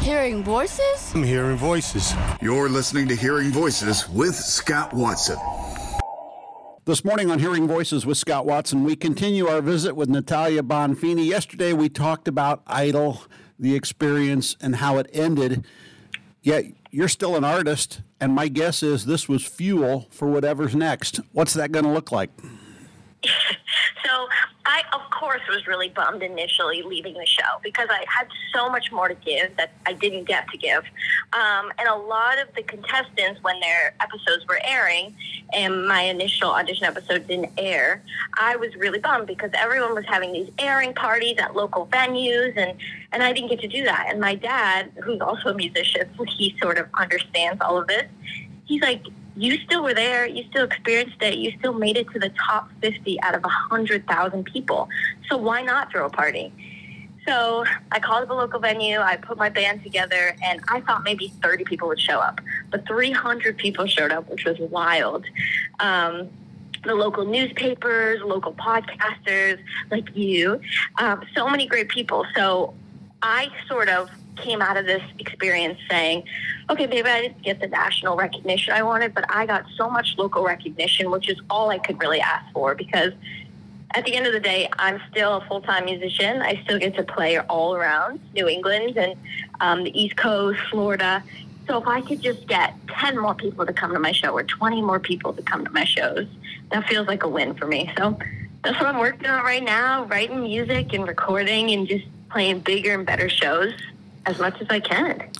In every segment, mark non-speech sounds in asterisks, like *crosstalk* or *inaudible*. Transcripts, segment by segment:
Hearing voices? I'm hearing voices. You're listening to Hearing Voices with Scott Watson. This morning on Hearing Voices with Scott Watson, we continue our visit with Natalia Bonfini. Yesterday we talked about Idol, the experience, and how it ended. Yet you're still an artist, and my guess is this was fuel for whatever's next. What's that going to look like? *laughs* *laughs* so I, of course, was really bummed initially leaving the show because I had so much more to give that I didn't get to give. Um, and a lot of the contestants, when their episodes were airing and my initial audition episode didn't air, I was really bummed because everyone was having these airing parties at local venues and, and I didn't get to do that. And my dad, who's also a musician, *laughs* he sort of understands all of this. He's like, you still were there, you still experienced it, you still made it to the top 50 out of 100,000 people. So why not throw a party? So I called a local venue, I put my band together, and I thought maybe 30 people would show up. But 300 people showed up, which was wild. Um, the local newspapers, local podcasters like you, um, so many great people. So I sort of came out of this experience saying, okay, maybe I didn't get the national recognition I wanted, but I got so much local recognition, which is all I could really ask for because at the end of the day, I'm still a full time musician. I still get to play all around New England and um, the East Coast, Florida. So if I could just get 10 more people to come to my show or 20 more people to come to my shows, that feels like a win for me. So that's what I'm working on right now writing music and recording and just playing bigger and better shows as much as I can.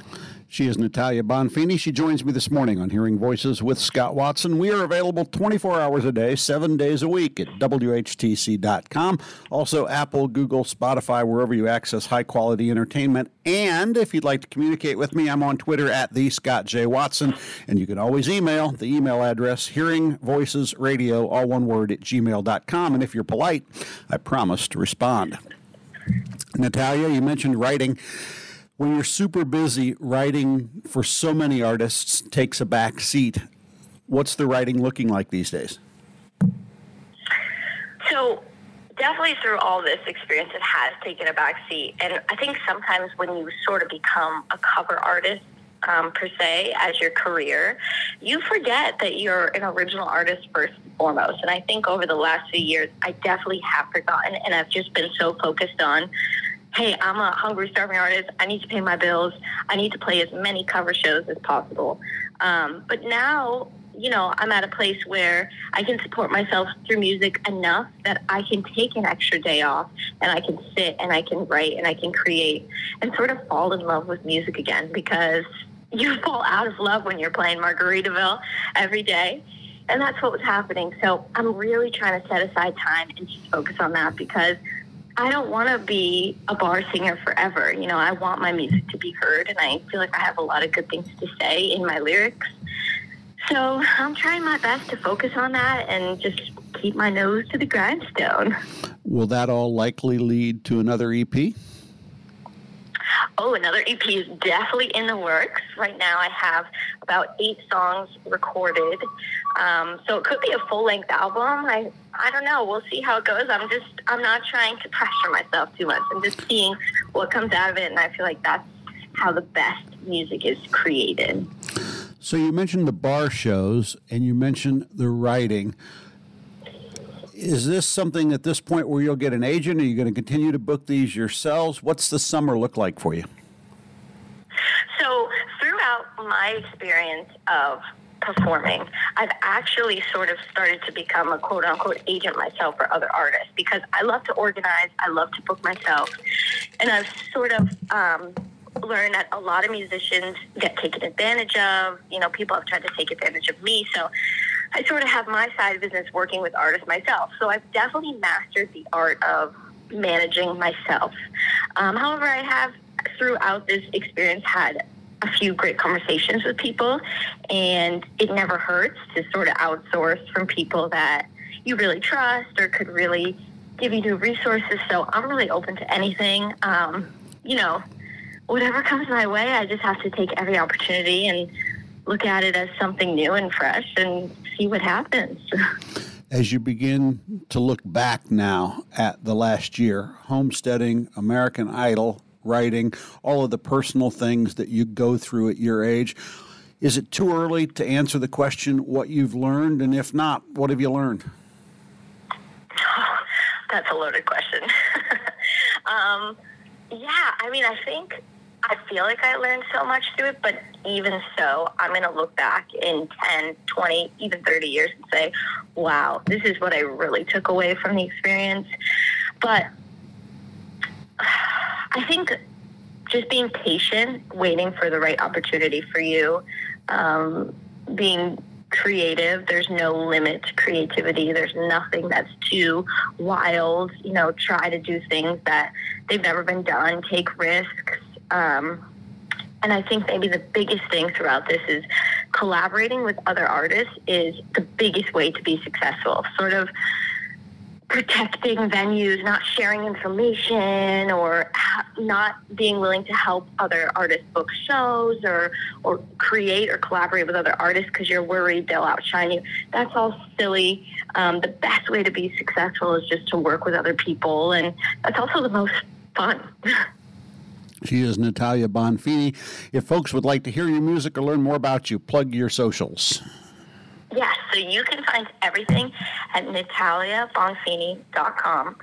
She is Natalia Bonfini. She joins me this morning on Hearing Voices with Scott Watson. We are available 24 hours a day, seven days a week at WHTC.com. Also, Apple, Google, Spotify, wherever you access high quality entertainment. And if you'd like to communicate with me, I'm on Twitter at the Scott J. Watson. And you can always email the email address hearing voices radio, all one word, at gmail.com. And if you're polite, I promise to respond. Natalia, you mentioned writing when you're super busy writing for so many artists takes a back seat what's the writing looking like these days? So definitely through all this experience it has taken a back seat. And i think sometimes when you sort of become a cover artist um, per se as your career you forget that you're an original artist first and foremost. And i think over the last few years i definitely have forgotten and i've just been so focused on hey, I'm a hungry, starving artist. I need to pay my bills. I need to play as many cover shows as possible. Um, but now, you know, I'm at a place where I can support myself through music enough that I can take an extra day off and I can sit and I can write and I can create and sort of fall in love with music again because you *laughs* fall out of love when you're playing Margaritaville every day. And that's what was happening. So I'm really trying to set aside time and just focus on that because – I don't want to be a bar singer forever. You know, I want my music to be heard, and I feel like I have a lot of good things to say in my lyrics. So I'm trying my best to focus on that and just keep my nose to the grindstone. Will that all likely lead to another EP? Oh, another EP is definitely in the works. Right now, I have about eight songs recorded. Um, so it could be a full length album. I I don't know. We'll see how it goes. I'm just I'm not trying to pressure myself too much. I'm just seeing what comes out of it, and I feel like that's how the best music is created. So you mentioned the bar shows, and you mentioned the writing. Is this something at this point where you'll get an agent? Are you going to continue to book these yourselves? What's the summer look like for you? So throughout my experience of performing, I've actually sort of started to become a quote unquote agent myself for other artists because I love to organize, I love to book myself, and I've sort of um, learned that a lot of musicians get taken advantage of. You know, people have tried to take advantage of me, so I sort of have my side business working with artists myself. So I've definitely mastered the art of managing myself. Um, however, I have throughout this experience had a few great conversations with people, and it never hurts to sort of outsource from people that you really trust or could really give you new resources. So I'm really open to anything. Um, you know, whatever comes my way, I just have to take every opportunity and look at it as something new and fresh and see what happens. *laughs* As you begin to look back now at the last year, homesteading, American Idol, writing, all of the personal things that you go through at your age. Is it too early to answer the question what you've learned? And if not, what have you learned? *sighs* That's a loaded question. *laughs* um, yeah, I mean, I think I feel like I learned so much through it, but even so, I'm going to look back in 10, 20, even 30 years and say, wow, this is what I really took away from the experience. But *sighs* I think just being patient, waiting for the right opportunity for you, um, being creative. There's no limit to creativity. There's nothing that's too wild. You know, try to do things that they've never been done, take risks. Um, and I think maybe the biggest thing throughout this is collaborating with other artists is the biggest way to be successful. Sort of protecting venues, not sharing information, or not being willing to help other artists book shows or or create or collaborate with other artists because you're worried they'll outshine you. That's all silly. Um, the best way to be successful is just to work with other people, and that's also the most fun. *laughs* She is Natalia Bonfini. If folks would like to hear your music or learn more about you, plug your socials. Yes, so you can find everything at nataliabonfini.com.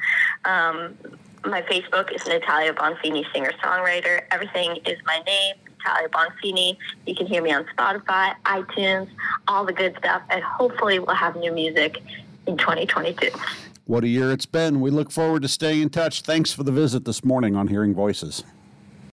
Um, my Facebook is Natalia Bonfini, singer songwriter. Everything is my name, Natalia Bonfini. You can hear me on Spotify, iTunes, all the good stuff, and hopefully we'll have new music in 2022. What a year it's been. We look forward to staying in touch. Thanks for the visit this morning on Hearing Voices.